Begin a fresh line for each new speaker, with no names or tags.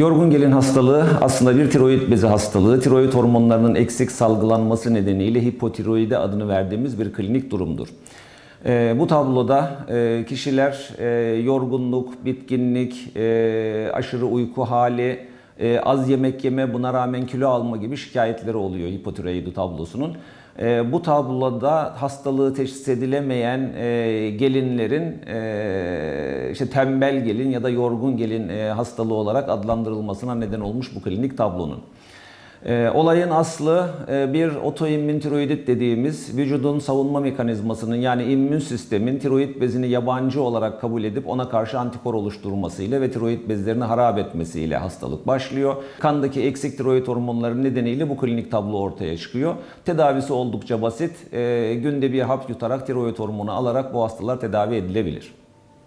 Yorgun gelin hastalığı aslında bir tiroid bezi hastalığı. Tiroid hormonlarının eksik salgılanması nedeniyle hipotiroide adını verdiğimiz bir klinik durumdur. Ee, bu tabloda e, kişiler e, yorgunluk, bitkinlik, e, aşırı uyku hali, e, az yemek yeme, buna rağmen kilo alma gibi şikayetleri oluyor hipotiroidi tablosunun. E, bu tabloda hastalığı teşhis edilemeyen e, gelinlerin e, işte tembel gelin ya da yorgun gelin e, hastalığı olarak adlandırılmasına neden olmuş bu klinik tablonun. E, olayın aslı e, bir otoimmün tiroidit dediğimiz vücudun savunma mekanizmasının yani immün sistemin tiroid bezini yabancı olarak kabul edip ona karşı antikor oluşturmasıyla ve tiroid bezlerini harap etmesiyle hastalık başlıyor. Kandaki eksik tiroid hormonları nedeniyle bu klinik tablo ortaya çıkıyor. Tedavisi oldukça basit. Günde bir hap yutarak tiroid hormonu alarak bu hastalar tedavi edilebilir.